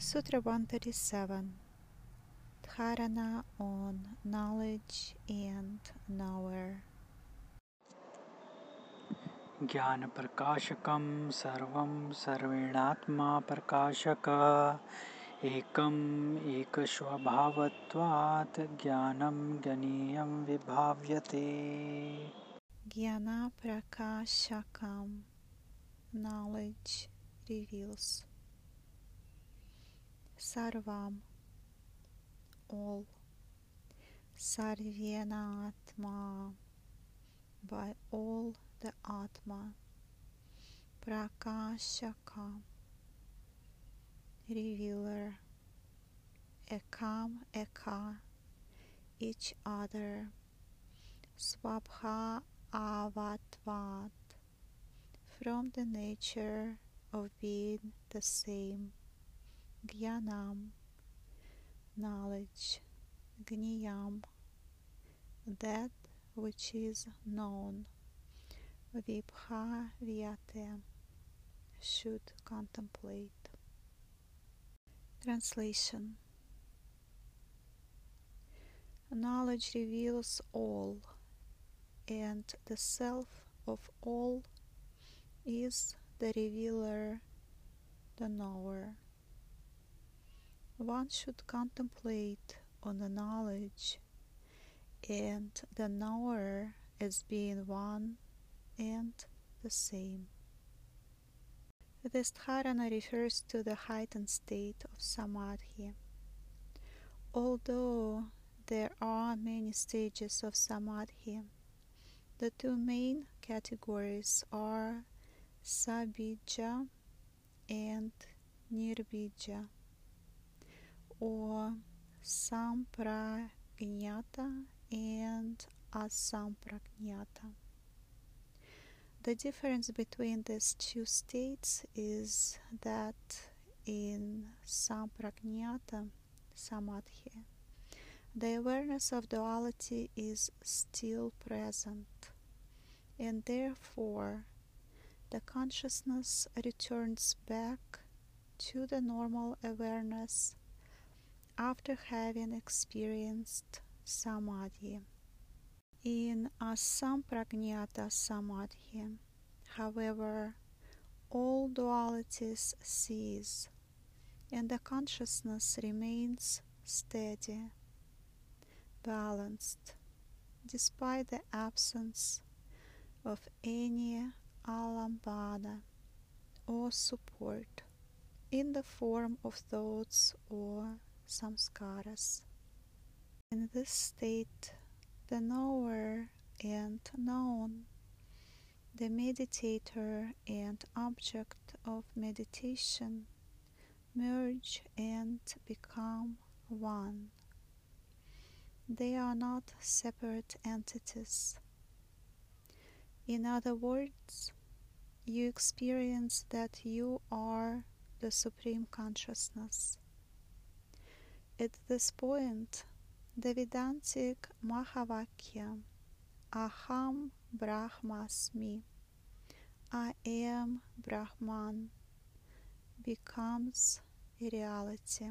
Sutra 137 Dharana on knowledge and knower. ज्ञानप्रकाशकं सर्वं सर्वेणात्मा प्रकाशक एकम् एकस्वभावत्वात् ज्ञानं ज्ञनीयं विभाव्यते Jnana Prakashakam Knowledge reveals Sarvam. All Sarvyenatma by all the Atma. Prakashaka Revealer. Ekam Eka. Each other. Swabha avatvat. From the nature of being the same Gyanam knowledge Gniyam that which is known Vibha Vyate should contemplate Translation Knowledge reveals all and the self of all is the revealer, the knower. One should contemplate on the knowledge and the knower as being one and the same. This dharana refers to the heightened state of samadhi. Although there are many stages of samadhi, the two main categories are sabija and nirbija, or samprajnata and asamprajnata. The difference between these two states is that in samprajnata samadhi, the awareness of duality is still present, and therefore the consciousness returns back to the normal awareness after having experienced samadhi. In asamprajnata samadhi, however, all dualities cease and the consciousness remains steady balanced despite the absence of any alambana or support in the form of thoughts or samskaras. In this state, the knower and known, the meditator and object of meditation merge and become one. They are not separate entities. In other words, you experience that you are the Supreme Consciousness. At this point, the Vedantic Mahavakya, Aham Brahmasmi, I am Brahman, becomes a reality.